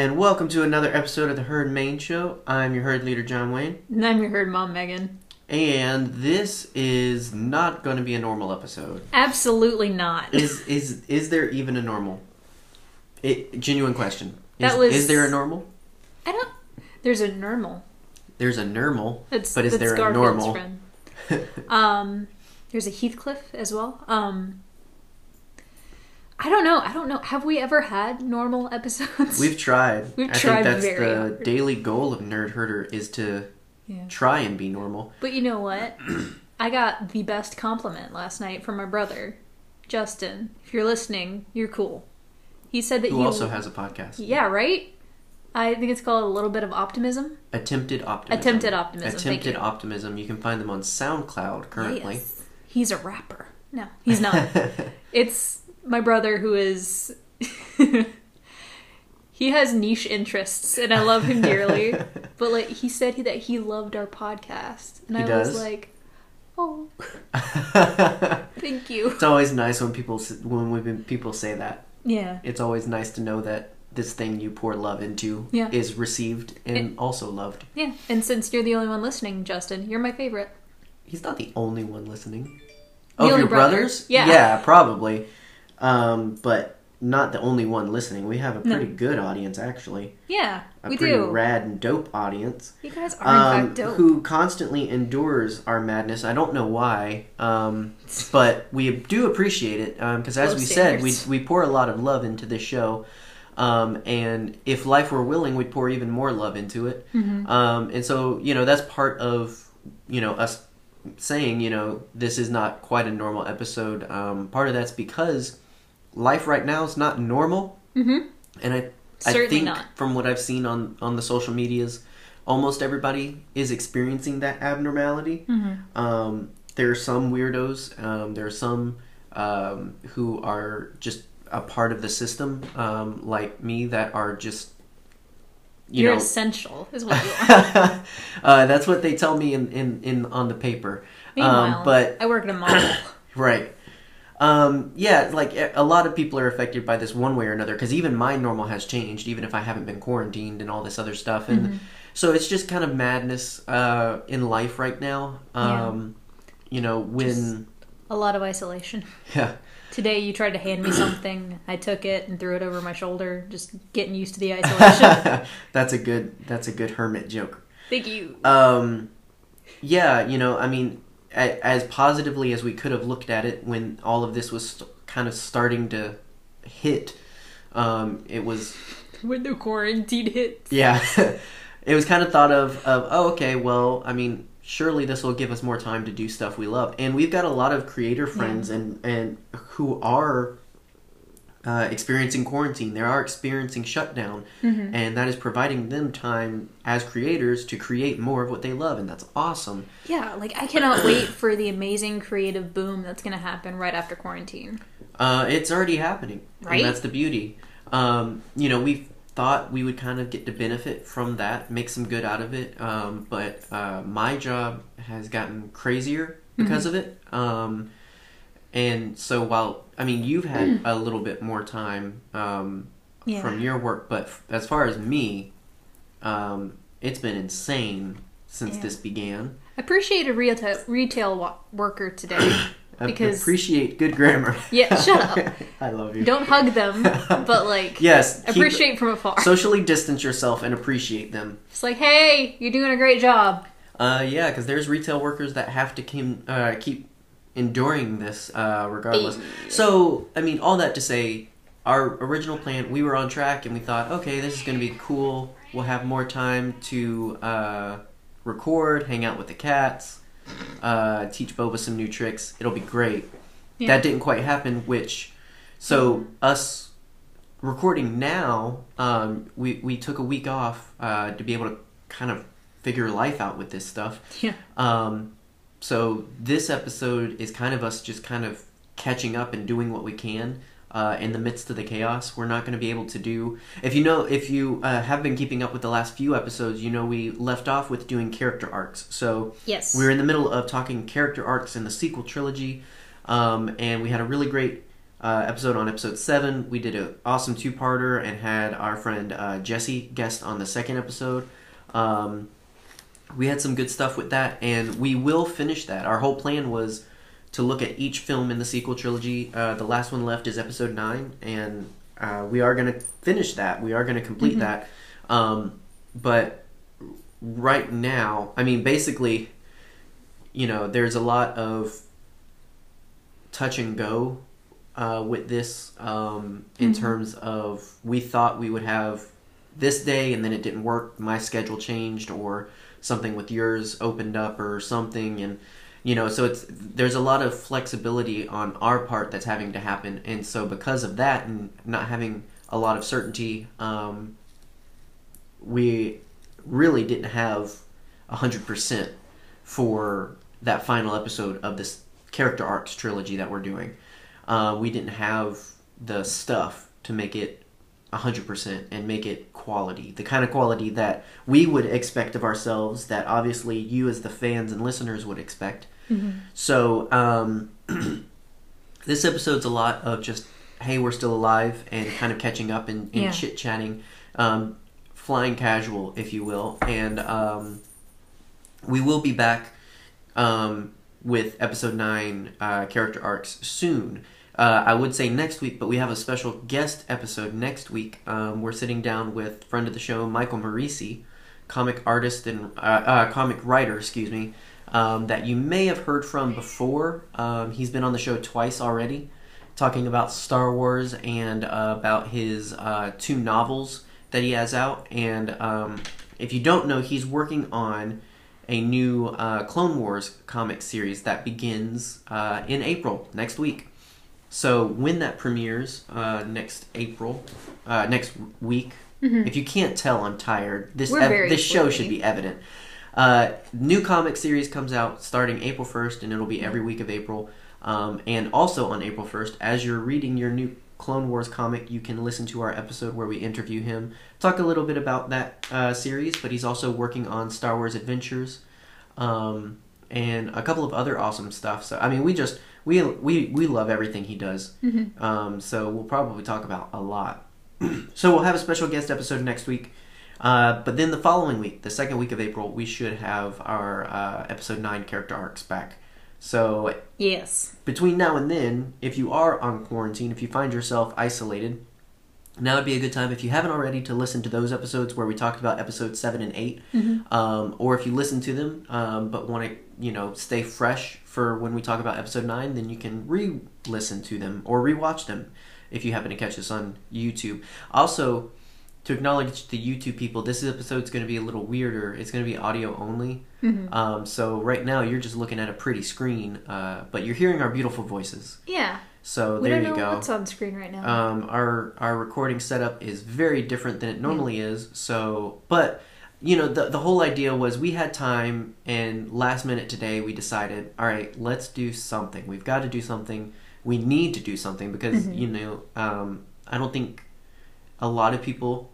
and welcome to another episode of the Herd Main Show. I'm your herd leader, John Wayne, And I'm your herd mom, Megan. and this is not going to be a normal episode. Absolutely not. Is is is there even a normal? It, genuine question. Is, That was- is there a normal? I don't. There's a normal. There's a normal, That's, but is that's there a Garfield's normal? friend. Um, there's a Heathcliff as well. Um, I don't know. I don't know. Have we ever had normal episodes? We've tried. We've I tried think that's the hard. daily goal of Nerd Herder is to Yeah. try and be normal. But you know what? I got the best compliment last night from my brother, Justin. If you're listening, you're cool. He said that Who you also has a podcast? Yeah, right? I think it's called a little bit of optimism. Attempted optimism. Attempted optimism, Attempted you. optimism. You can find them on SoundCloud currently. Yes. He's a rapper. No, he's not. it's my brother who is he has niche interests and I love him dearly. but like he said that he loved our podcast. And He I does? was like, "Oh, thank you." It's always nice when people when we, people say that. Yeah. It's always nice to know that this thing you pour love into Yeah. is received and It- also loved. Yeah. And since you're the only one listening, Justin, you're my favorite. He's not the only one listening. The Oh, your brother. brothers? Yeah. yeah, probably. Um, but not the only one listening. We have a No. pretty good audience, actually. Yeah, A we pretty do. rad and dope audience. you guys are in um, fact dope. who constantly endures our madness. I don't know why, um, but we do appreciate it because, as Low we said, we we pour a lot of love into this show. Um, and if life were willing, we'd pour even more love into it. Mm-hmm. Um, and so, you know, that's part of you know us saying, you know, this is not quite a normal episode. Um, part of that's because life right now is not normal, Mhm. and I I think not. from what I've seen on on the social medias, almost everybody is experiencing that abnormality. Mm-hmm. Um, there are some weirdos. Um, there are some um, who are just a part of the system, um, like me, that are just you You're know. essential, is what you are. uh, that's what they tell me in, in, in on the paper. Meanwhile, Um, but I work at a mall. Right. Um, yeah, like a lot of people are affected by this one way or another because even my normal has changed, even if I haven't been quarantined and all this other stuff. And Mm-hmm. so it's just kind of madness uh, in life right now. Um, You know, when. a lot of isolation. Yeah. Today you tried to hand me something. I took it and threw it over my shoulder, just getting used to the isolation. that's a good that's a good hermit joke. Thank you. Um, yeah, you know, I mean, as positively as we could have looked at it when all of this was st- kind of starting to hit, um, it was When the quarantine hit. yeah, it was kind of thought of of oh okay, well, I mean, surely this will give us more time to do stuff we love, and we've got a lot of creator friends and and who are. Uh, experiencing quarantine, they are experiencing shutdown, Mm-hmm. and that is providing them time as creators to create more of what they love, and that's awesome. Yeah, like I cannot wait for the amazing creative boom that's going to happen right after quarantine. Uh, it's already happening, Right? And that's the beauty. Um, you know, we thought we would kind of get to benefit from that, make some good out of it. Um, but uh, my job has gotten crazier because of it. Um, and so while I mean you've had a little bit more time um, Yeah. from your work, but f- as far as me, um, it's been insane since Yeah. this began. Appreciate a retail retail wa- worker today. I Because- appreciate good grammar. Yeah, shut up. I love you. Don't hug them, but like Yes, appreciate from afar. socially distance yourself and appreciate them. It's like, hey, you're doing a great job. Uh, yeah, because there's retail workers that have to keep, uh, keep enduring this uh, regardless. So, I mean, all that to say, our original plan, we were on track and we thought, okay, this is going to be cool. We'll have more time to uh, record, hang out with the cats, uh, teach Boba some new tricks. It'll be great. Yeah. That didn't quite happen, which, so us recording now, um, we, we took a week off uh, to be able to kind of figure life out with this stuff. Yeah. Um, so this episode is kind of us just kind of catching up and doing what we can uh, in the midst of the chaos. We're not going to be able to do. If you know, if you uh, have been keeping up with the last few episodes, you know we left off with doing character arcs. So Yes. we're in the middle of talking character arcs in the sequel trilogy, um, and we had a really great uh, episode on episode seven. We did an awesome two parter and had our friend uh, Jesse guest on the second episode. Um, we had some good stuff with that, and we will finish that. Our whole plan was to look at each film in the sequel trilogy. Uh, the last one left is episode nine, and uh, we are going to finish that. We are going to complete Mm-hmm. that. Um, but right now, I mean, basically, you know, there's a lot of touch and go uh, with this um, in terms of we thought we would have this day and then it didn't work. My schedule changed or something with yours opened up or something and you know so it's there's a lot of flexibility on our part that's having to happen and so because of that and not having a lot of certainty um, we really didn't have 100% for that final episode of this character arcs trilogy that we're doing. Uh, we didn't have the stuff to make it 100% and make it quality. The kind of quality that we would expect of ourselves, that obviously you as the fans and listeners would expect. So, um, this episode's a lot of just, hey, we're still alive, and kind of catching up and, and Yeah. chit chatting, um, flying casual, if you will. And um, we will be back um, with episode 9 uh, character arcs soon. Uh, I would say next week, but we have a special guest episode next week. Um, we're sitting down with friend of the show, Michael Moreci, comic artist and uh, uh, comic writer, excuse me, um, that you may have heard from before. Um, he's been on the show twice already, talking about Star Wars and uh, about his uh, two novels that he has out. And um, if you don't know, he's working on a new uh, Clone Wars comic series that begins in April next week. So when that premieres uh, next April, uh, next week, if you can't tell, I'm tired. This ev- this show should be evident. Uh, new comic series comes out starting April 1st, and it'll be every week of April. Um, and also on April 1st, as you're reading your new Clone Wars comic, you can listen to our episode where we interview him, talk a little bit about that uh, series. But he's also working on Star Wars Adventures, um, and a couple of other awesome stuff. So I mean, we just we we we love everything he does. Um, so we'll probably talk about a lot. so we'll have a special guest episode next week. Uh, but then the following week, the second week of April, we should have our uh, episode nine character arcs back. So Yes. between now and then, if you are on quarantine, if you find yourself isolated, now would be a good time if you haven't already to listen to those episodes where we talked about episodes seven and 8 um, or if you listen to them um, but want to you know stay fresh for when we talk about episode nine, then you can re-listen to them or rewatch them if you happen to catch us on YouTube. Also, to acknowledge the YouTube people, this episode's going to be a little weirder. It's going to be audio only. Um, so right now you're just looking at a pretty screen, uh, but you're hearing our beautiful voices. Yeah. So We there don't you know go. what's on screen right now. Um, our our recording setup is very different than it normally is. So, but you know, the the whole idea was we had time, and last minute today we decided, all right, let's do something. We've got to do something. We need to do something because you know, um, I don't think a lot of people.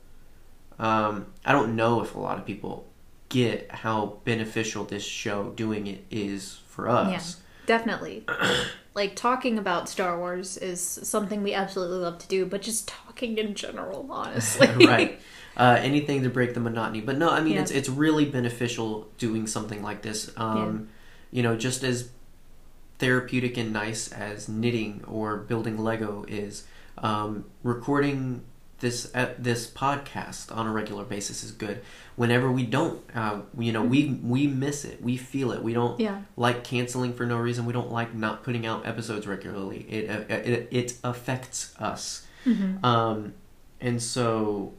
Um, I don't know if a lot of people get how beneficial this show doing it is for us. Definitely. like talking about Star Wars is something we absolutely love to do, but just talking in general, honestly. right. Uh, anything to break the monotony. But no, I mean Yeah. it's it's really beneficial doing something like this. Um, You know, just as therapeutic and nice as knitting or building Lego is, um, recording this uh, this podcast on a regular basis is good. Whenever we don't, uh, you know, we we miss it. We feel it. We don't Yeah. like canceling for no reason. We don't like not putting out episodes regularly. It uh, it, it affects us. Um, and so,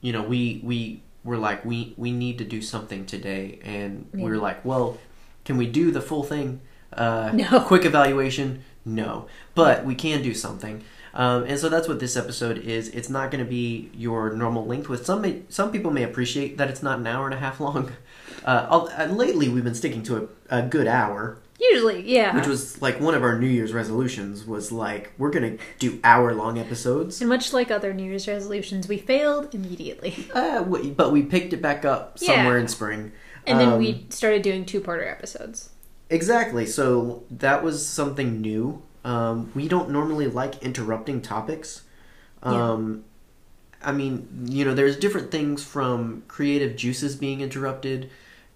you know, we we were like we we need to do something today, and we were like, well, can we do the full thing? Uh, No. Quick evaluation, no, but we can do something. Um, and so that's what this episode is. It's not going to be your normal length. With some, may, some people may appreciate that it's not an hour and a half long. Uh, uh, lately, we've been sticking to a, a good hour, Usually, yeah. which was like one of our New Year's resolutions. Was like we're going to do hour long episodes. and much like other New Year's resolutions, we failed immediately. Uh, w- but we picked it back up Yeah. somewhere in spring. And then Um, we started doing two parter episodes. Exactly. So that was something new um, we don't normally like interrupting topics. Um, I mean, you know, there's different things from creative juices being interrupted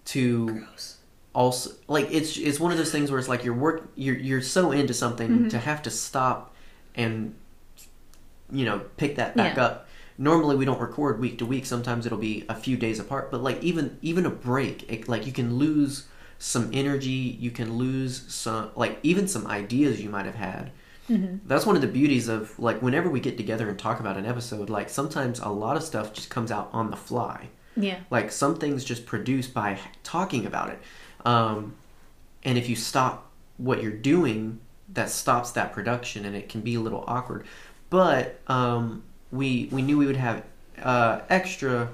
to Gross. Also like it's it's one of those things where it's like you're work you're you're so into something Mm-hmm. to have to stop and you know pick that back Yeah. up. Normally we don't record week to week. Sometimes it'll be a few days apart. But like even even a break, it, like you can lose some energy. You can lose some like even some ideas you might have had. That's one of the beauties of like whenever we get together and talk about an episode. Like sometimes a lot of stuff just comes out on the fly Yeah. like some things just produced by talking about it um, and if you stop what you're doing that stops that production and it can be a little awkward but um, we we knew we would have uh, extra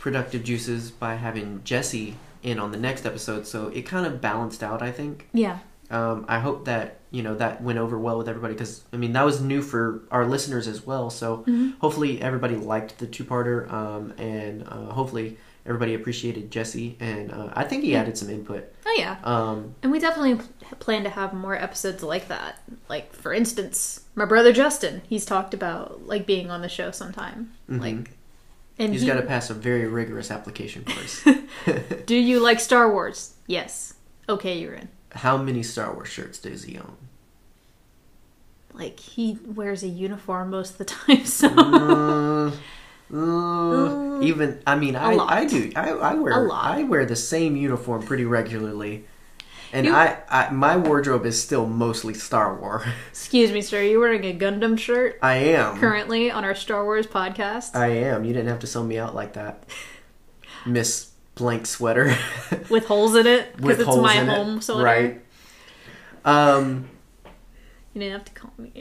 productive juices by having jesse in on the next episode so it kind of balanced out i think Yeah. um, I hope that you know that went over well with everybody because I mean that was new for our listeners as well. So hopefully everybody liked the two-parter, um, and uh, hopefully everybody appreciated Jesse, and uh, I think he added some input. Oh yeah. Um, And we definitely p- plan to have more episodes like that. Like for instance, my brother Justin, he's talked about like being on the show sometime. Like and he's he, got to pass a very rigorous application course. Do you like Star Wars? Yes. Okay, you're in. How many Star Wars shirts does he own? Like he wears a uniform most of the time, so Uh, uh, even I mean I. I do I, I wear A lot. I wear the same uniform pretty regularly, and You- I, I my wardrobe is still mostly Star Wars. excuse me, sir, you're wearing a Gundam shirt I am currently on our Star Wars podcast I am. You didn't have to sell me out like that, Miss Blank Sweater with holes in it because it's holes my in it. home sweater. right? Um. You didn't have to call me.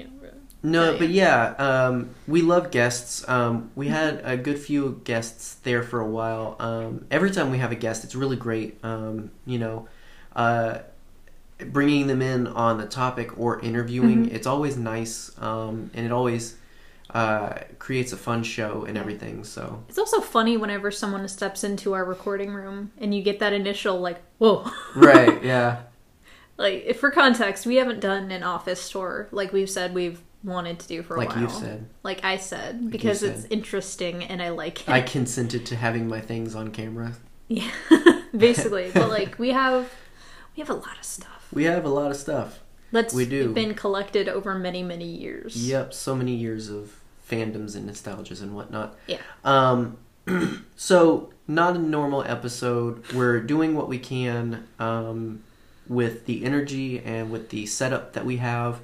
No, Oh, but yeah, um, we love guests. Um, we had a good few guests there for a while. Um, every time we have a guest, it's really great. Um, you know, uh, bringing them in on the topic or interviewing, Mm-hmm. it's always nice, um, and it always uh, creates a fun show and everything. So It's also funny whenever someone steps into our recording room and you get that initial like, "Whoa!" right, yeah, like, if for context, we haven't done an office tour like we've said we've wanted to do for a like while. you've said, Like I said, because you it's interesting and I like it. I consented to having my things on camera. Yeah, basically. but like we have, we have a lot of stuff We have a lot of stuff. that's We do. been collected over many many years. Yep, so many years of fandoms and nostalgias and whatnot. Yeah. Um, so not a normal episode. We're doing what we can um, with the energy and with the setup that we have,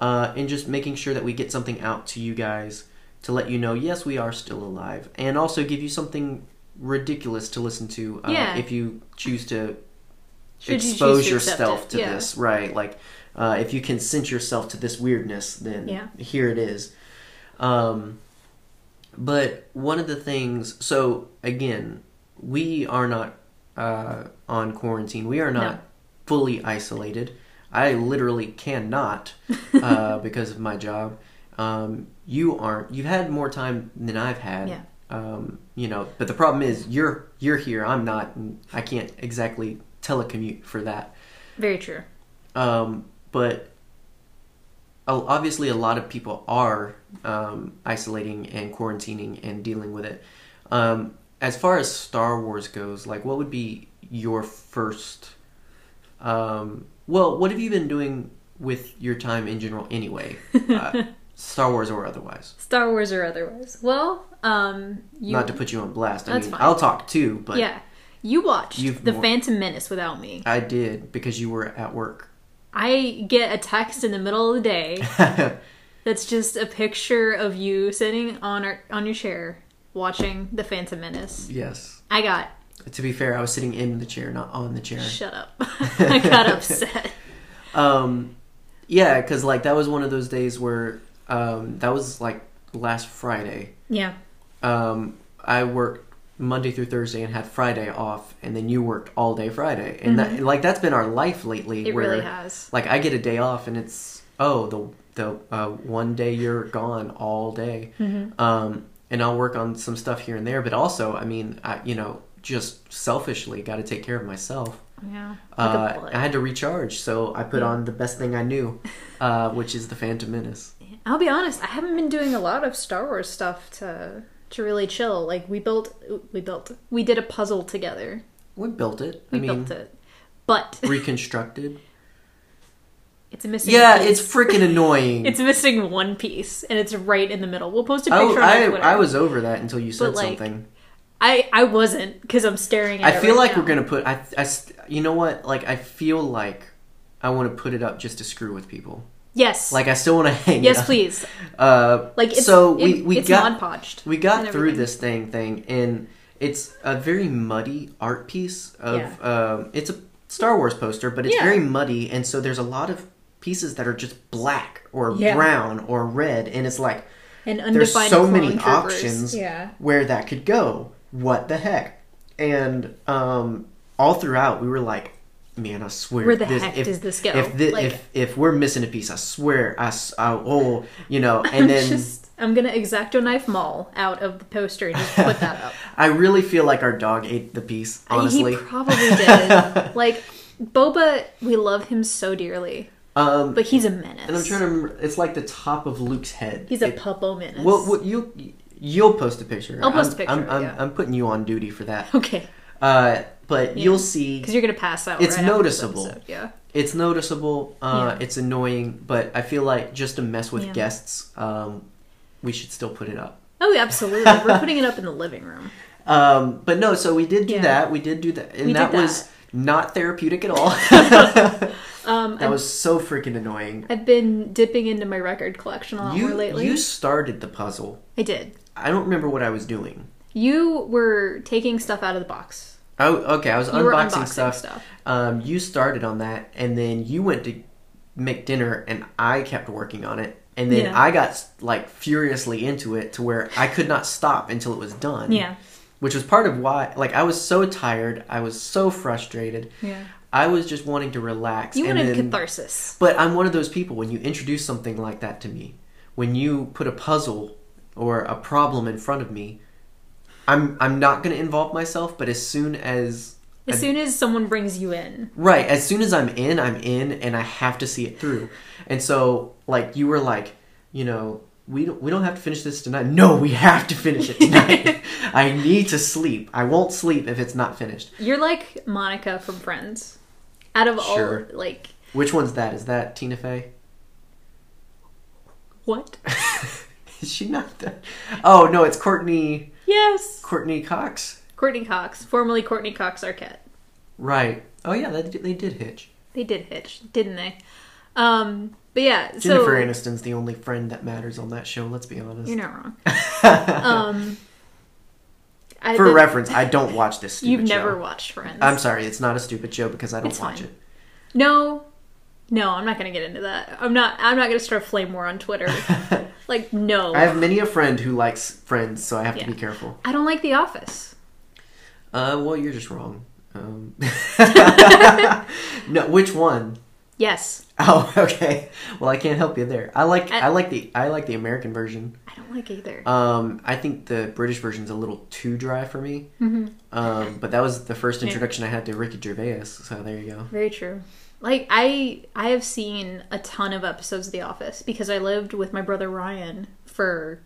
uh, and just making sure that we get something out to you guys to let you know, yes, we are still alive, and also give you something ridiculous to listen to uh, Yeah. if you choose to Should you expose choose to yourself to yeah. this, right? Like, uh, if you consent yourself to this weirdness, then Yeah. here it is. Um, but one of the things, so again, we are not uh, on quarantine. We are not No. fully isolated. I literally cannot uh, because of my job. Um, you aren't. You've had more time than I've had. Yeah. Um, you know, but the problem is you're you're here. I'm not. And I can't exactly telecommute for that. Very true. Um, but obviously, a lot of people are um, isolating and quarantining and dealing with it. Um, as far as Star Wars goes, like, what would be your first? Um, well, what have you been doing with your time in general, anyway? Uh, Star Wars or otherwise. Star Wars or otherwise. Well, um, you Not to put you on blast. I That's mean, fine. I'll talk too, but yeah, you watched You've the more- Phantom Menace without me. I did because you were at work. I get a text in the middle of the day that's just a picture of you sitting on our, on your chair watching the Phantom Menace. yes. I got To be fair, I was sitting in the chair, not on the chair. shut up. I got upset. Um, yeah, because like that was one of those days where um, that was like last Friday. Yeah, Um, I worked Monday through Thursday and had Friday off, and then you worked all day Friday, and that like that's been our life lately. Mm-hmm. it where really has. like I get a day off, and it's oh the the uh, one day you're gone all day, Mm-hmm. um, and I'll work on some stuff here and there, but also I mean I, you know just selfishly got to take care of myself. Yeah. Uh, I had to recharge, so I put Yeah. on the best thing I knew, uh, which is the Phantom Menace. I'll be honest, I haven't been doing a lot of Star Wars stuff to to really chill. Like we built we built we did a puzzle together. We built it. We I mean, built it. But reconstructed. it's missing Yeah, piece. it's freaking annoying. It's missing one piece and it's right in the middle. We'll post a picture on I, Twitter. I was over that until you said like, something. I I wasn't because I'm staring at I feel right like now. we're gonna put. I, I you know what? Like I feel like I want to put it up just to screw with people. Yes. Like I still want to hang. it yes, please. Uh, Like so we it- we it's got Mod Podged. we got through this thing thing, and it's a very muddy art piece. Of um, it's a Star Wars poster, but it's Yeah. very muddy, and so there's a lot of pieces that are just black or Yeah. brown or red, and it's like And there's so many troopers. options Yeah. where that could go. What the heck? And um, all throughout, we were like, "Man, I swear, Where the this, heck if, does this go? If, thi- Like- if if we're missing a piece, I swear, I, s- I- oh, you know." And then just I'm gonna X-Acto knife Maul out of the poster and just put that up. I really feel like our dog ate the piece. Honestly, He probably did. like Boba, we love him so dearly, um, but he's a menace. and I'm trying to. remember, It's like the top of Luke's head. He's a It- puppo menace. Well, well, you you'll post a picture. I'll post a I'm- picture, I'm, I'm, yeah. I'm putting you on duty for that. okay, Uh, but Yeah. you'll see. because you're gonna pass out. It's right noticeable. episode, Yeah. It's noticeable. Uh, Yeah. It's annoying, but I feel like just to mess with guests, um, we should still put it up. Oh, absolutely. We're putting it up in the living room. Um, but no, so we did do that. We did do that, and We did that was not therapeutic at all. Um, that was so freaking annoying. I've been dipping into my record collection a lot more lately. you started the puzzle. I did. I don't remember what I was doing. You were taking stuff out of the box. Oh, okay. I was unboxing unboxing stuff. stuff. Um, you started on that, and then you went to make dinner, and I kept working on it. And then Yeah. I got like furiously into it to where I could not stop until it was done. Yeah. Which was part of why, like, I was so tired. I was so frustrated. Yeah. I was just wanting to relax. You and wanted then- catharsis. But I'm one of those people when you introduce something like that to me, when you put a puzzle or a problem in front of me, I'm I'm not going to involve myself. But as soon as As soon as someone brings you in, Right. As soon as I'm in, I'm in, and I have to see it through. And so, like, you were like, you know, we don't we don't have to finish this tonight. No, we have to finish it tonight. I need to sleep. I won't sleep if it's not finished. you're like Monica from Friends. Out of Sure. all, like, Which one's that? Is that Tina Fey? what? Is she not that? Oh no, it's Courteney Yes. Courteney Cox. Courteney Cox, formerly Courteney Cox Arquette. Right. Oh yeah, they, they did hitch. They did hitch, didn't they? Um, but yeah, Jennifer so Aniston's the only friend that matters on that show. Let's be honest. you're not wrong. um, I, For reference, I don't watch this. Stupid you've show. never watched Friends. I'm sorry, it's not a stupid show because I don't It's watch fine. it. No, no, I'm not gonna get into that. I'm not. I'm not gonna start a flame war on Twitter. Like, no, I have many a friend who likes Friends, so I have Yeah. to be careful. I don't like The Office. Uh, well, you're just wrong. Um, no, which one? Yes, Oh, okay. Well, I can't help you there. I like I, I- like the I like the American version. I don't like either. Um, I think the British version's a little too dry for me. hmm Um, but that was the first Yeah. introduction I had to Ricky Gervais, so there you go. Very true. Like I, I have seen a ton of episodes of The Office because I lived with my brother Ryan for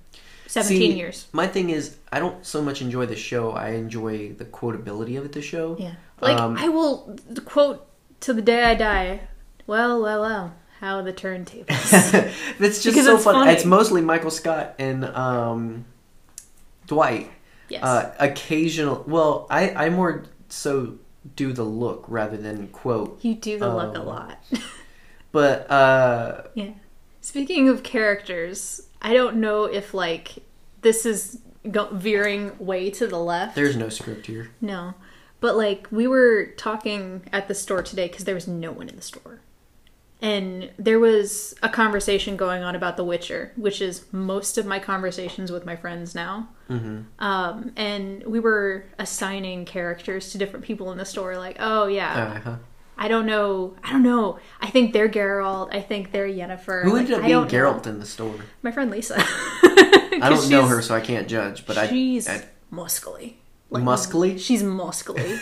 seventeen See, years. My thing is, I don't so much enjoy the show. I enjoy the quotability of the show. Yeah, like Um, I will quote to the day I die. Well, well, well. How the turntables. it's just Because so it's fun. funny. It's mostly Michael Scott and um, Dwight. yes. Uh, occasional. Well, I I more so do the look rather than quote. you do the look a um, lot. But uh, Yeah. Speaking of characters, I don't know if like this is go- veering way to the left. there's no script here. no, but like we were talking at the store today because there was no one in the store, and there was a conversation going on about The Witcher, which is most of my conversations with my friends now. hmm Um, and we were assigning characters to different people in the store, like, oh yeah, Uh-huh. I don't know, I don't know. I think they're Geralt. I think they're Yennefer. Who Like, ended up being don't know. Geralt in the store? My friend Lisa. I don't know her, so I can't judge. But I, she's I muscly. Like, Muscly? She's muscly.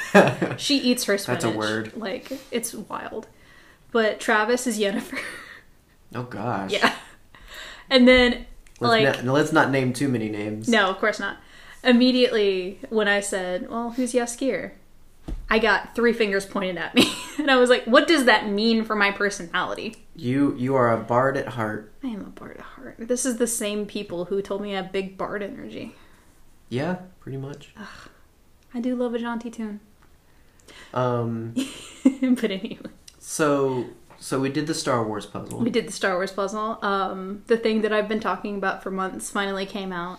she eats her spinach. That's a word. Like it's wild. But Travis is Yennefer. oh gosh. yeah. And then Let's, like not, let's not name too many names. no, of course not. Immediately when I said, "Well, who's Jaskier?" I got three fingers pointed at me, and I was like, "What does that mean for my personality?" You you are a bard at heart. I am a bard at heart. This is the same people who told me I have big bard energy. Yeah, pretty much. I do love a jaunty tune, Um. but anyway. So so we did the Star Wars puzzle. We did the Star Wars puzzle. Um, the thing that I've been talking about for months finally came out.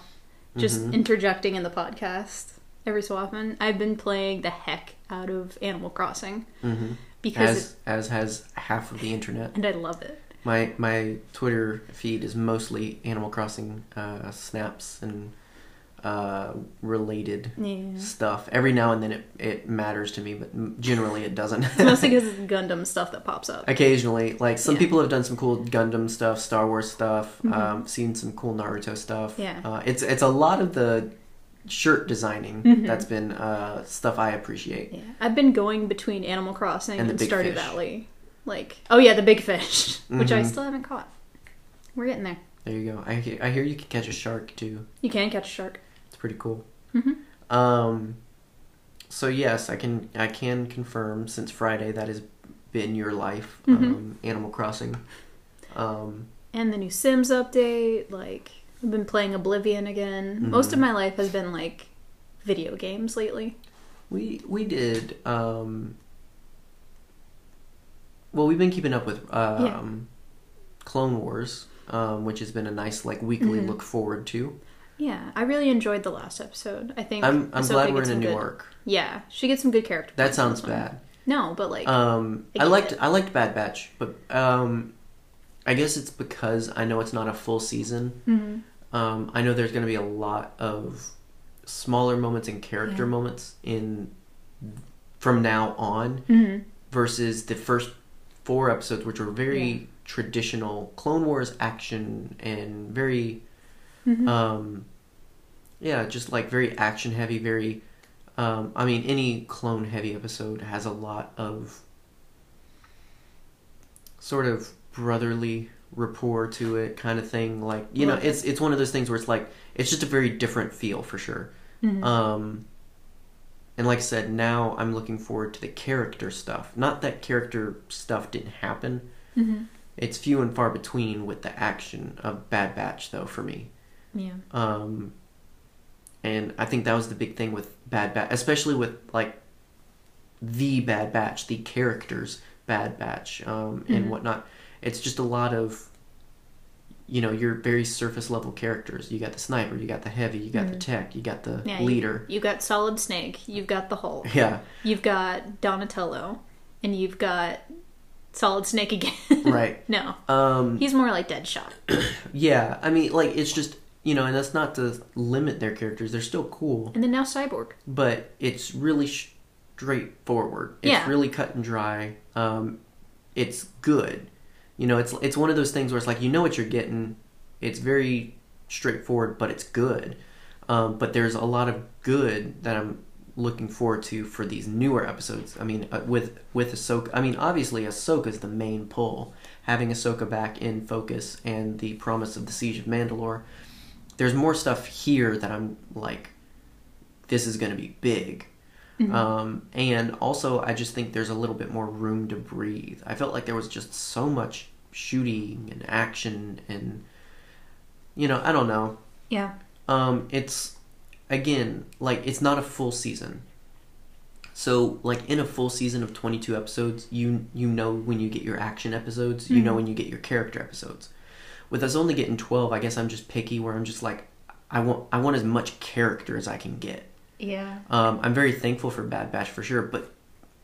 Just Mm-hmm. interjecting in the podcast every so often. I've been playing the heck out of Animal Crossing hmm because, As it, as has half of the internet. and I love it. My my Twitter feed is mostly Animal Crossing uh, snaps and uh, related Yeah. stuff. Every now and then it, it matters to me, but generally it doesn't. it's Mostly because it's Gundam stuff that pops up. Occasionally, like some Yeah. Mm-hmm. people have done some cool Gundam stuff, Star Wars stuff, um, seen some cool Naruto stuff. Yeah. uh, it's it's a lot of the shirt designing Mhm. that's been uh, stuff I appreciate. Yeah, I've been going between Animal Crossing And and, Stardew fish. Valley. Like, oh yeah, the big fish, which I Mhm. still haven't caught. We're getting there. There you go. I I hear you can catch a shark too. You can catch a shark. Pretty cool. Mhm. Um, so yes, I can I can confirm since Friday that has been your life. Mhm. Um, Animal Crossing. Um, And the new Sims update. Like, I've been playing Oblivion again. Most of my life has been like video games lately. we we did. Um, well, we've been keeping up with um, Yeah. Clone Wars, um, which has been a nice like weekly Mhm. look forward to. Yeah, I really enjoyed the last episode. I think I'm I'm glad we're in a new good- arc. Yeah, she gets some good character. That sounds bad. No, but like, Um, I I liked it. I liked Bad Batch, but um, I guess it's because I know it's not a full season. mhm. Um, I know there's going to be a lot of smaller moments and character Yeah. moments in from now on Mhm. versus the first four episodes, which were very Yeah. traditional Clone Wars action and very, Mhm. um, yeah, just like very action heavy. Very, um, I mean, any clone heavy episode has a lot of sort of brotherly rapport to it, kind of thing. Like you know, it's it's one of those things where it's like it's just a very different feel for sure. Mhm. Um, and like I said, now I'm looking forward to the character stuff. Not that character stuff didn't happen. Mhm. It's few and far between with the action of Bad Batch, though, for me. yeah. Um, and I think that was the big thing with Bad Batch, especially with like the Bad Batch, the characters Bad Batch, um, and Mhm. whatnot. It's just a lot of, you know, your very surface level characters. You got the sniper, you got the heavy, you got the Mhm. tech, you got the Yeah, you- leader. You, got Solid Snake. You've got the Hulk. Yeah, You've got Donatello, and you've got Solid Snake again. right. no, Um, he's more like Deadshot. yeah, I mean, like it's just you know, and that's not to limit their characters. They're still cool. And then now Cyborg. but it's really straightforward. It's Yeah. really cut and dry. Um, it's good. You know, it's it's one of those things where it's like you know what you're getting. It's very straightforward, but it's good. Um, but there's a lot of good that I'm looking forward to for these newer episodes. I mean, uh, with with Ahsoka. I mean, obviously Ahsoka is the main pull. Having Ahsoka back in focus and the promise of the Siege of Mandalore. There's more stuff here that I'm like, this is going to be big. Um, and also, I just think there's a little bit more room to breathe. I felt like there was just so much shooting and action, and you know, I don't know. Yeah. Um, it's again like it's not a full season. So, like in a full season of 22 episodes, you you know when you get your action episodes, you know Mhm. when you get your character episodes. With us only getting 12, I guess I'm just picky where I'm just like I want I want as much character as I can get. Yeah. Um, I'm very thankful for Bad Batch for sure, but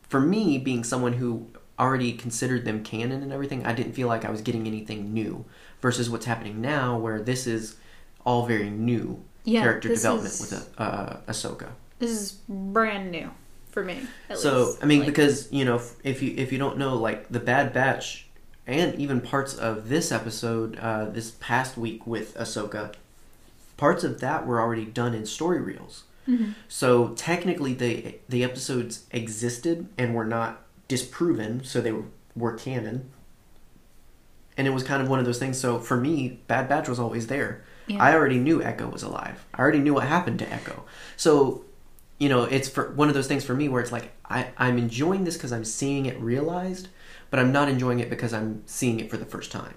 for me, being someone who already considered them canon and everything, I didn't feel like I was getting anything new. Versus what's happening now, where this is all very new Yeah. character development is- with uh, Ahsoka. This is brand new for me. At So least. I mean, Like, because you know, if- if you if you don't know, like the Bad Batch, and even parts of this episode, uh, this past week with Ahsoka, parts of that were already done in story reels. So technically, the the episodes existed and were not disproven, so they were, were canon. And it was kind of one of those things. So for me, Bad Batch was always there. Yeah. I already knew Echo was alive. I already knew what happened to Echo. So, you know, it's for one of those things for me where it's like I, I'm enjoying this because I'm seeing it realized, but I'm not enjoying it because I'm seeing it for the first time.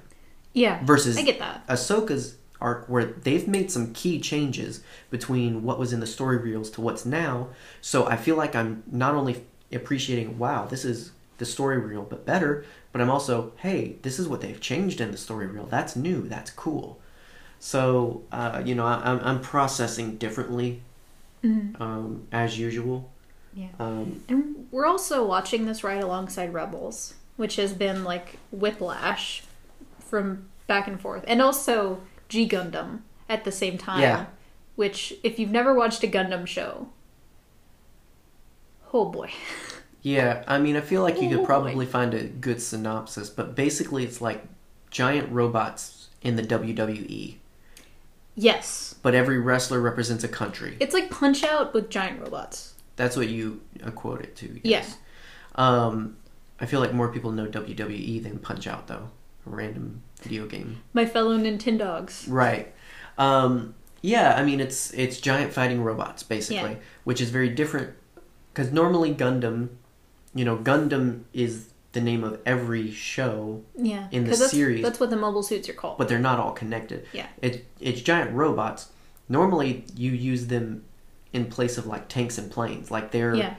Yeah. Versus I get that. Ahsoka's arc where they've made some key changes between what was in the story reels to what's now. So I feel like I'm not only appreciating, wow, this is the story reel, but better, but I'm also, hey, this is what they've changed in the story reel. That's new. That's cool. So, uh, you know, I, I'm, I'm processing differently um, as usual. Yeah. Um, And we're also watching this right alongside Rebels, which has been like whiplash from back and forth. And also G Gundam at the same time. Yeah. Which, if you've never watched a Gundam show, oh boy. Yeah, I mean, I feel like you Oh, could probably find a good synopsis, but basically, it's like giant robots in the WWE, Yes. but every wrestler represents a country. It's like Punch Out with giant robots. That's what you uh, quote it to. Yeah. Um, I feel like more people know WWE than Punch Out, though. A random video game. My fellow Nintendogs. Right. Um, yeah, I mean, it's it's giant fighting robots basically, Yeah. which is very different because normally Gundam, you know, Gundam is the name of every show Yeah. In the that's, series- That's what the mobile suits are called. but they're not all connected. Yeah. It, it's giant robots. Normally, you use them in place of like tanks and planes, like they're yeah.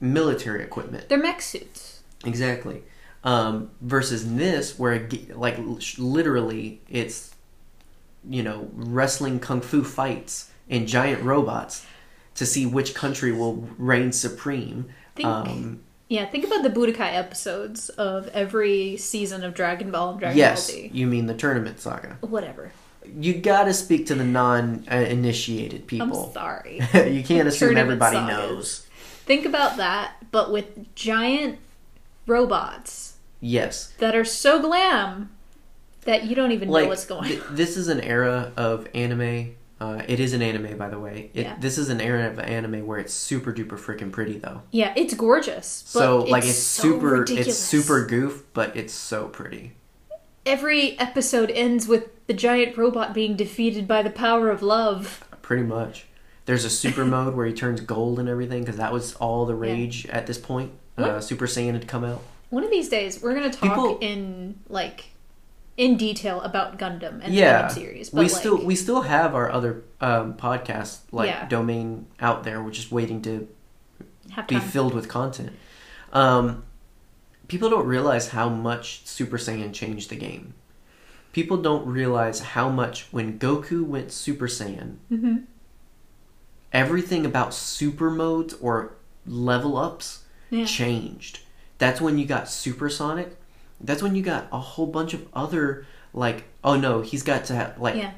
Military equipment. They're mech suits. Exactly. Um, versus this, where it, like literally, it's you know wrestling kung fu fights and giant robots to see which country will reign supreme. Think- Um, Yeah, think about the Budokai episodes of every season of Dragon Ball and Dragon yes, Ball Z. Yes, you mean the tournament saga. Whatever. You gotta speak to the non-initiated people. I'm sorry. you can't assume everybody sagas. knows. Think about that, but with giant robots Yes, that are so glam that you don't even know what's going th- on. this is an era of anime. Uh, it is an anime, by the way. It, Yeah. This is an era of anime where it's super duper freaking pretty, though. Yeah, it's gorgeous. But so like it's so super, ridiculous. it's super goof, but it's so pretty. Every episode ends with the giant robot being defeated by the power of love. Pretty much. There's a super mode where he turns gold and everything because that was all the rage at this point. Uh, super Saiyan had come out. One of these days, we're gonna talk People- in like in detail about Gundam and yeah, the Gundam series. But we like, still we still have our other um, podcast like Yeah. domain out there. We're just waiting to have be filled with content. Um, people don't realize how much Super Saiyan changed the game. People don't realize how much when Goku went Super Saiyan, Mhm. Everything about super modes or level ups Yeah. changed. That's when you got Supersonic. That's when you got a whole bunch of other like oh no, he's got to have like yeah,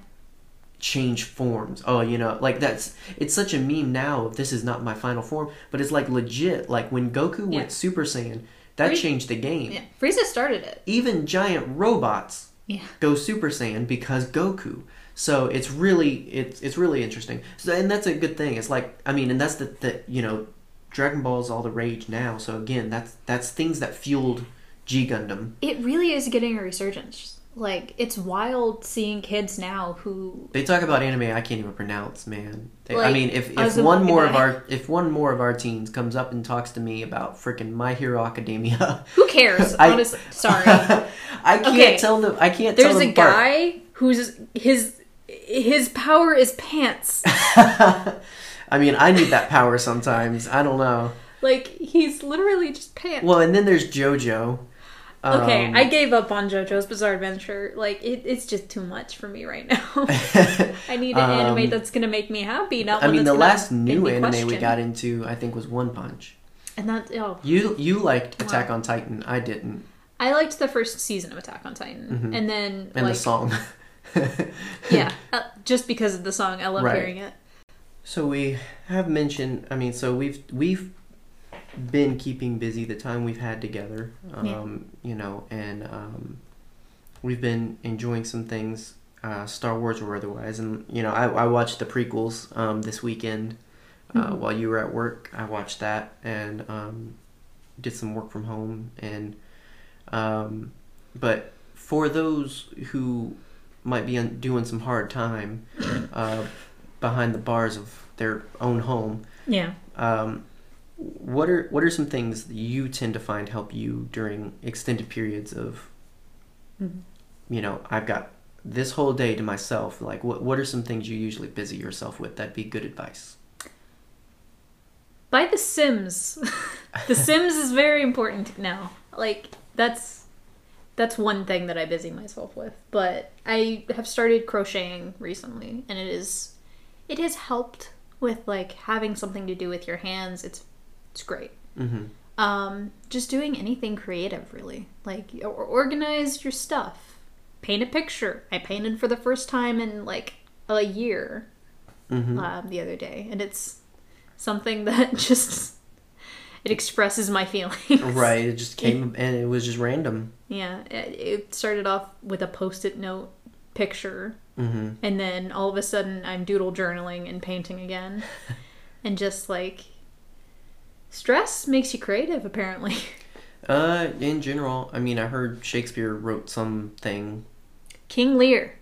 change forms. Oh, you know, like that's it's such a meme now. If this is not my final form, but it's like legit. Like when Goku Yeah. went Super Saiyan, that Frieza- changed the game. yeah. Frieza started it. Even giant robots Yeah. go Super Saiyan because Goku. So it's really it's it's really interesting. So and that's a good thing. It's like I mean, and that's the the you know, Dragon Ball is all the rage now. So again, that's that's things that fueled G Gundam. It really is getting a resurgence. Like it's wild seeing kids now who They talk about anime I can't even pronounce, man. They- I mean, if, if one more of our if one more of our teens comes up and talks to me about freaking My Hero Academia, who cares? I- honestly, sorry. I can't Okay. tell them. I can't. tell There's a apart. guy who's his his power is pants. I mean, I need that power sometimes. I don't know. like he's literally just pants. Well, and then there's JoJo. Okay, Um, I gave up on JoJo's Bizarre Adventure. Like it, it's just too much for me right now. I need an Um, anime that's gonna make me happy, not I mean, the last new me anime we got into, I think, was One Punch. and that oh, You you liked Wow. Attack on Titan. I didn't, I liked the first season of Attack on Titan, and then and like the song. yeah, uh, just because of the song, I love Right. hearing it. So we have mentioned. I mean, so we've we've been keeping busy the time we've had together. Um, Yeah. You know, and um, we've been enjoying some things uh, Star Wars or otherwise. And you know, I, I watched the prequels um, this weekend uh, Mhm. while you were at work. I watched that and um, did some work from home. And um, but for those who might be doing some hard time uh, behind the bars of their own home, Yeah. um, what are what are some things that you tend to find help you during extended periods of Mhm. you know i've got this whole day to myself like what what are some things you usually busy yourself with that'd be good advice By The Sims. the Sims is very important now. Like that's that's one thing that I busy myself with. But I have started crocheting recently, and it is it has helped with like having something to do with your hands. It's it's great. mm-hmm. Um, just doing anything creative, really. Like or organize your stuff. Paint a picture. I painted for the first time in like a year Mm-hmm. um, the other day, and it's something that just it expresses my feelings. right it just came and it was just random Yeah, it, it started off with a post-it note picture, mm-hmm. and then all of a sudden I'm doodle journaling and painting again, and just like stress makes you creative. Apparently, uh in general i mean i heard shakespeare wrote something King Lear.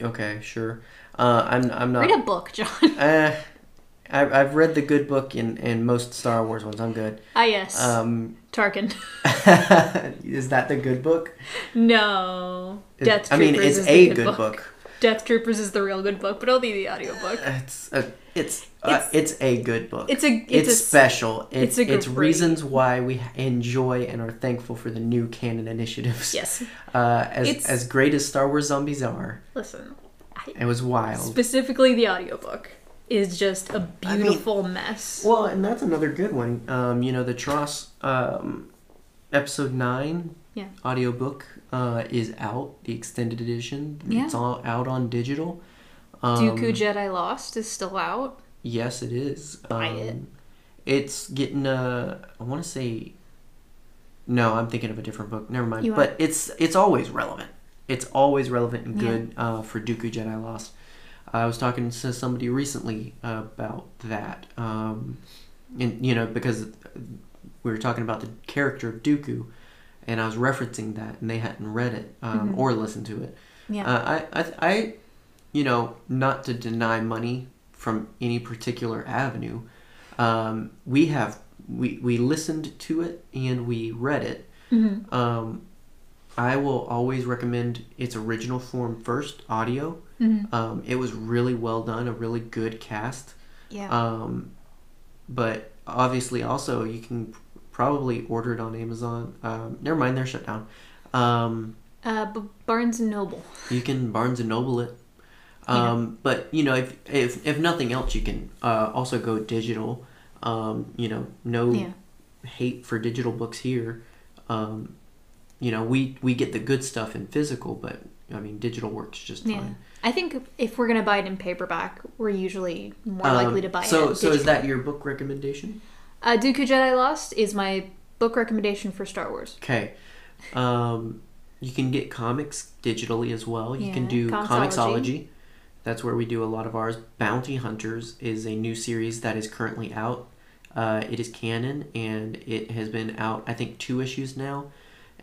okay sure uh i'm i'm not Read a book, John. uh, I, I've read the good book in, in most Star Wars ones. I'm good. ah, yes, Um, Tarkin. is that the good book? no, It- Death I mean, Troopers it's is a the good book. Death Troopers is the real good book, but only the audiobook. It's a it's uh, it's, a good book. It's a it's, it's, a special. It's it's a it's, reasons why we enjoy and are thankful for the new canon initiatives. yes. Uh, as It's- as great as Star Wars zombies are, Listen, I, it was wild. specifically the audiobook is just a I mean- beautiful mess. Well, and that's another good one. Um, you know, the TROS um, episode nine Yeah. audiobook uh, is out, the extended edition. Yeah. It's all out on digital. Um, Dooku Jedi Lost is still out. Yes, it is. Buy it. Um, It's getting a. I want to say. No, I'm thinking of a different book. Never mind. You are- but it's it's always relevant. It's always relevant and Yeah. good uh, for Dooku Jedi Lost. I was talking to somebody recently about that, um, and you know because we were talking about the character of Dooku, and I was referencing that, and they hadn't read it um, Mhm. or listened to it. Yeah. Uh, I, I, I, you know, not to deny money from any particular avenue, um, we have we we listened to it and we read it. Mhm. Um, I will always recommend its original form first, audio. Mhm. Um, it was really well done, a really good cast. Yeah. Um, but obviously, also you can probably order it on Amazon. Um, never mind, they're shut down. Um, uh, B- Barnes and Noble. you can Barnes and Noble it. Yeah. Um, But you know, if, if if nothing else, you can uh, also go digital. Um, you know, no Yeah. hate for digital books here. Um, you know, we we get the good stuff in physical, but I mean, digital works just Yeah. fine. I think if we're gonna buy it in paperback, we're usually more Um, likely to buy so, it. so so is that your book recommendation? uh, Dooku Jedi Lost is my book recommendation for Star Wars. Okay. Um, you can get comics digitally as well. You can do. Comixology. That's where we do a lot of ours. Bounty Hunters is a new series that is currently out. Uh, it is canon and it has been out, I think, two issues now.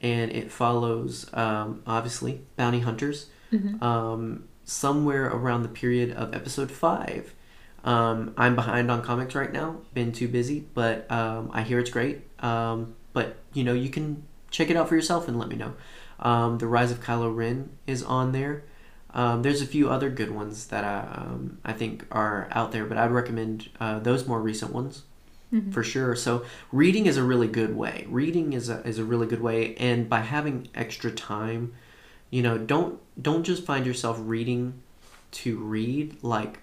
And it follows, um, obviously, Bounty Hunters Mhm. um, somewhere around the period of episode five. Um, I'm behind on comics right now, been too busy, but um, I hear it's great. Um, but you know, you can check it out for yourself and let me know. Um, the Rise of Kylo Ren is on there. Um, there's a few other good ones that I, um, I think are out there, but I'd recommend uh, those more recent ones Mhm. for sure. So reading is a really good way. Reading is a, is a really good way, and by having extra time, you know, don't don't just find yourself reading to read like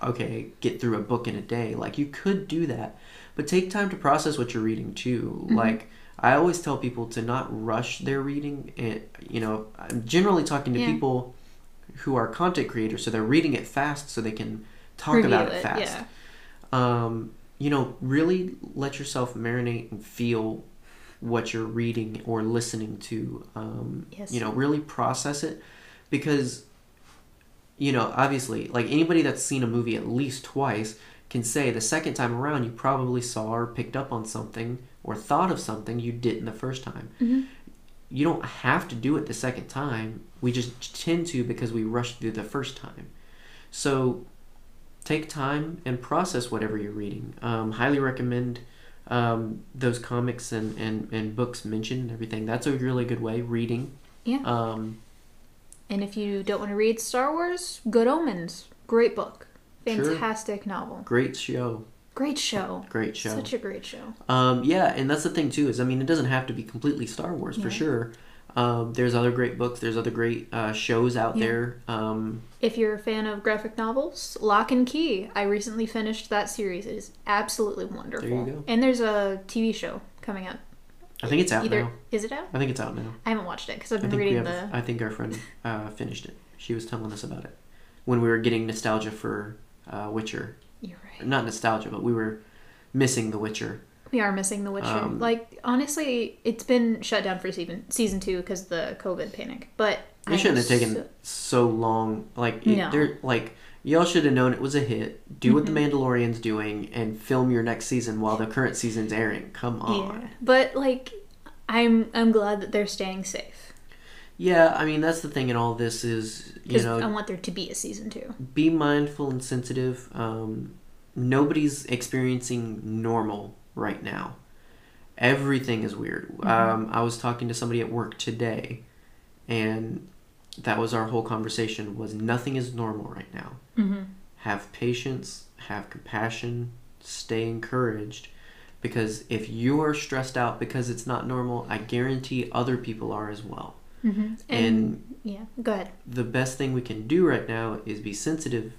okay, get through a book in a day. Like you could do that, but take time to process what you're reading too. Mhm. Like I always tell people to not rush their reading. And you know, I'm generally talking to Yeah. people who are content creators, so they're reading it fast so they can talk Review about it, it, fast yeah. um, you know, really let yourself marinate and feel what you're reading or listening to. Um, Yes. You know, really process it because you know obviously like anybody that's seen a movie at least twice can say the second time around you probably saw or picked up on something or thought of something you didn't the first time Mm-hmm. you don't have to do it the second time we just tend to because we rushed through the first time so take time and process whatever you're reading um, highly recommend um, those comics and, and, and books mentioned and everything that's a really good way reading Yeah. um, And if you don't want to read Star Wars, Good Omens. Great book. Sure. Fantastic novel. great show Great show. great show Such a great show. Um, yeah, and that's the thing too is I mean it doesn't have to be completely Star Wars for sure. Um, there's other great books. There's other great uh, shows out Yeah. there. Um, If you're a fan of graphic novels, Locke and Key. I recently finished that series. It is absolutely wonderful. There you go. And there's a TV show coming out. I think it's out Either now. is it out? I think it's out now. I haven't watched it because I've been reading have. the. I think our friend uh, finished it. She was telling us about it when we were getting nostalgia for uh, Witcher. You're right. Not nostalgia, but we were missing The Witcher. We are missing The Witcher. Um, like honestly, it's been shut down for season season two because of the COVID panic. But I It shouldn't have taken so- so long. Like it, No. they're like y'all should have known it was a hit. Do what Mm-hmm. the Mandalorian's doing and film your next season while the current season's airing. Come on. Yeah, but like, I'm I'm glad that they're staying safe Yeah, I mean that's the thing in all this is you know I want there to be a season two. be mindful and sensitive. Um, nobody's experiencing normal right now. Everything is weird. Um, I was talking to somebody at work today, and that was our whole conversation. Was nothing is normal right now. Mm-hmm. Have patience. Have compassion. Stay encouraged. Because if you are stressed out because it's not normal, I guarantee other people are as well. Mm-hmm. And, And yeah, go ahead. the best thing we can do right now is be sensitive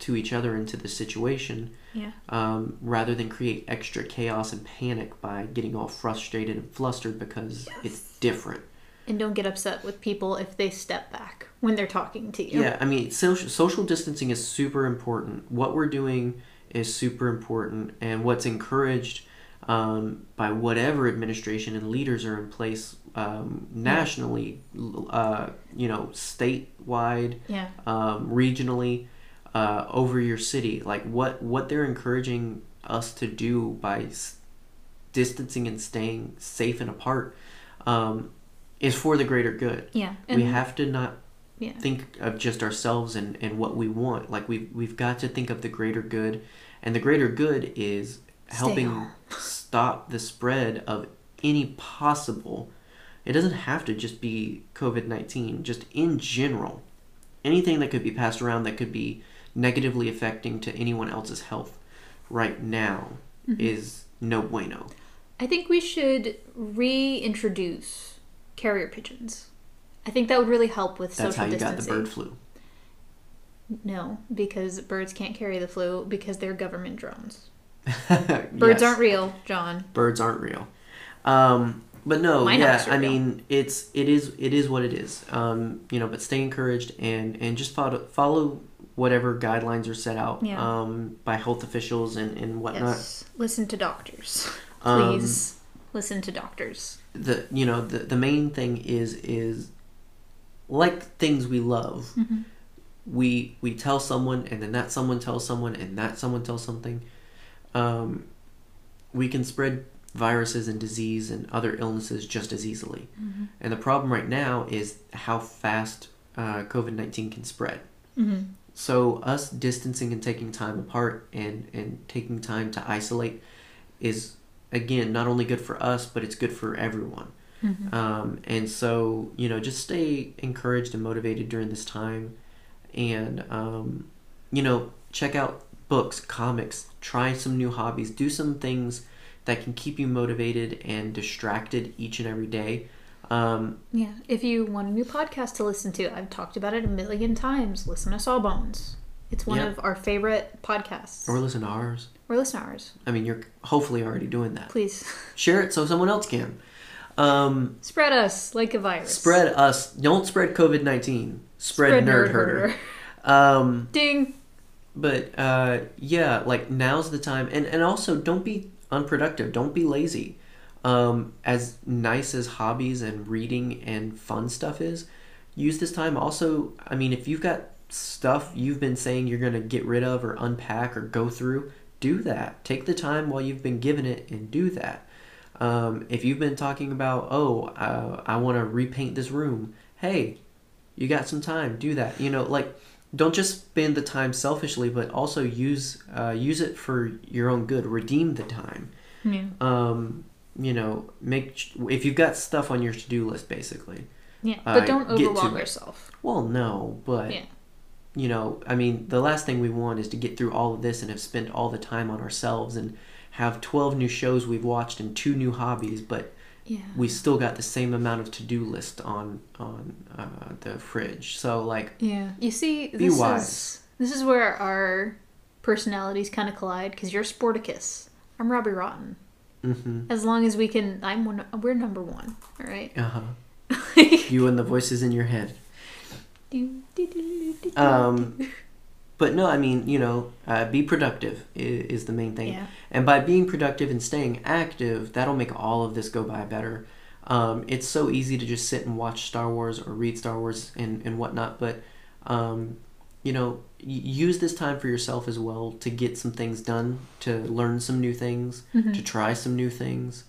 to each other and to the situation Yeah, um, rather than create extra chaos and panic by getting all frustrated and flustered because it's different. and don't get upset with people if they step back when they're talking to you. Yeah, I mean, social, social distancing is super important. What we're doing is super important, and what's encouraged um, by whatever administration and leaders are in place um, nationally, uh, you know, statewide, Yeah. um, regionally uh, over your city like what what they're encouraging us to do by s- distancing and staying safe and apart um, is for the greater good Yeah. we have to not Yeah. think of just ourselves and, and what we want like we've, we've got to think of the greater good and the greater good is helping stop the spread of any possible it doesn't have to just be covid-19 just in general anything that could be passed around that could be negatively affecting to anyone else's health right now Mm-hmm. is no bueno I think we should reintroduce carrier pigeons. I think that would really help with that's social how you got distancing. the bird flu No, because birds can't carry the flu because they're government drones. birds Birds aren't real, John. birds aren't real um but no yeah i real. mean it's it is it is what it is um you know but stay encouraged and and just follow follow whatever guidelines are set out Yeah. um by health officials and and whatnot Yes. Listen to doctors. Um, Please listen to doctors. the you know the the main thing is is like things we love Mm-hmm. we we tell someone and then that someone tells someone and that someone tells something um we can spread viruses and disease and other illnesses just as easily Mm-hmm. and the problem right now is how fast uh, covid-19 can spread Mm-hmm. So us distancing and taking time apart and and taking time to isolate is again not only good for us but it's good for everyone. Mm-hmm. um, and so you know just stay encouraged and motivated during this time. And um, you know check out books comics try some new hobbies do some things that can keep you motivated and distracted each and every day um, Yeah. If you want a new podcast to listen to, I've talked about it a million times. Listen to Sawbones. It's one Yeah. of our favorite podcasts. or listen to ours or listen to ours. i mean you're hopefully already doing that Please share it so someone else can um, spread us like a virus. spread us don't spread covid-19 spread, nerd, herder, um, Ding. but uh, yeah like now's the time and, and also don't be unproductive don't be lazy um, as nice as hobbies and reading and fun stuff is use this time also. I mean, if you've got stuff you've been saying you're going to get rid of or unpack or go through, do that. Take the time while you've been given it and do that. Um, if you've been talking about, oh, uh, I want to repaint this room, hey, you got some time, do that. You know, like don't just spend the time selfishly, but also use uh, use it for your own good. Redeem the time. Yeah. Um, you know, make if you've got stuff on your to do list, basically. Yeah, Uh, but don't get overwhelm yourself. Well, no, but Yeah. you know, I mean, the last thing we want is to get through all of this and have spent all the time on ourselves and have 12 new shows we've watched and two new hobbies, but Yeah. we still got the same amount of to-do list on on uh, the fridge. So like, Yeah. You see, this wise. is this is where our personalities kind of collide because you're Sportacus. I'm Robbie Rotten. Hmm As long as we can, I'm one. We're number one. All right. uh-huh. You and the voices in your head. Um, but no, I mean, you know, uh, be productive is, is the main thing. Yeah. And by being productive and staying active, that'll make all of this go by better. Um, it's so easy to just sit and watch Star Wars or read Star Wars and, and whatnot, but, um, you know, use this time for yourself as well to get some things done, to learn some new things, Mm-hmm. to try some new things,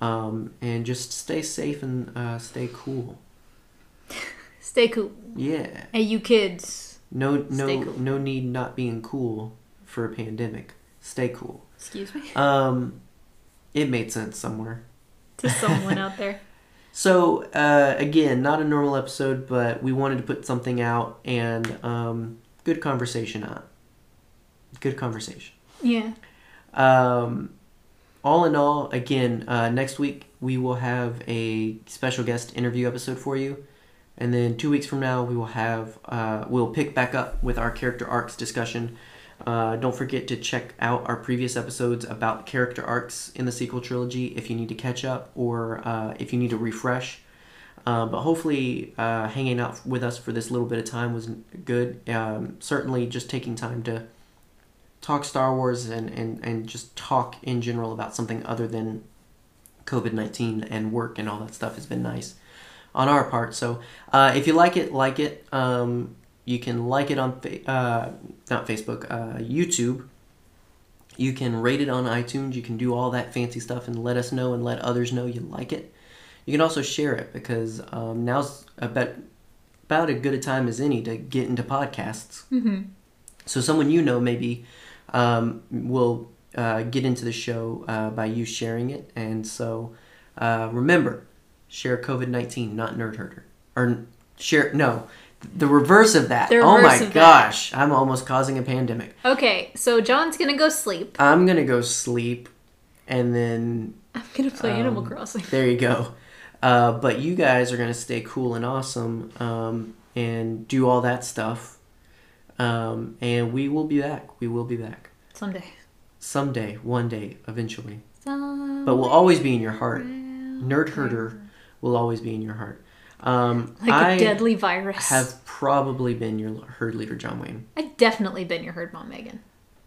um, and just stay safe and uh, stay cool. Stay cool. Yeah. Hey, you kids. No, no, cool. no need not being cool for a pandemic. Stay cool. Excuse me. Um, it made sense somewhere. to someone out there. So uh, again, not a normal episode, but we wanted to put something out and um, good conversation on. Good conversation. Yeah. Um, all in all, again, uh, next week we will have a special guest interview episode for you, and then two weeks from now we will have uh, we'll pick back up with our character arcs discussion. Uh, don't forget to check out our previous episodes about character arcs in the sequel trilogy if you need to catch up or uh, if you need to refresh. Uh, but hopefully, uh, hanging out with us for this little bit of time was good. Um, certainly, just taking time to talk Star Wars and, and, and just talk in general about something other than COVID 19 and work and all that stuff has been nice on our part. So uh, if you like it, like it. Um, you can like it on, fa- uh, not Facebook, uh, YouTube. You can rate it on iTunes. You can do all that fancy stuff and let us know and let others know you like it. You can also share it because um, now's about, about as good a time as any to get into podcasts. Mm-hmm. So someone you know maybe um, will uh, get into the show uh, by you sharing it. And so uh, remember, share COVID nineteen, not nerd herder, or share no, the reverse of that. Oh my reverse of that. gosh, I'm almost causing a pandemic. Okay, so John's gonna go sleep. I'm gonna go sleep, and then I'm gonna play Animal Um, Crossing. there you go. Uh, but you guys are gonna stay cool and awesome um, and do all that stuff. Um, and we will be back. We will be back. Someday. someday, one day, eventually. Some But we'll always be in your heart. Nerd herder will always be in your heart. Um, like I a deadly virus. have probably been your herd leader, John Wayne. I've definitely been your herd mom, Megan.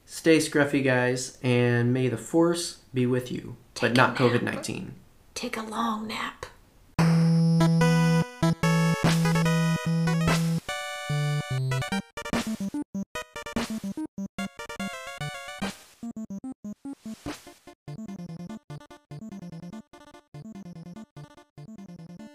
Stay scruffy, guys, and may the force be with you, but Take a not. COVID nineteen. Take a long nap.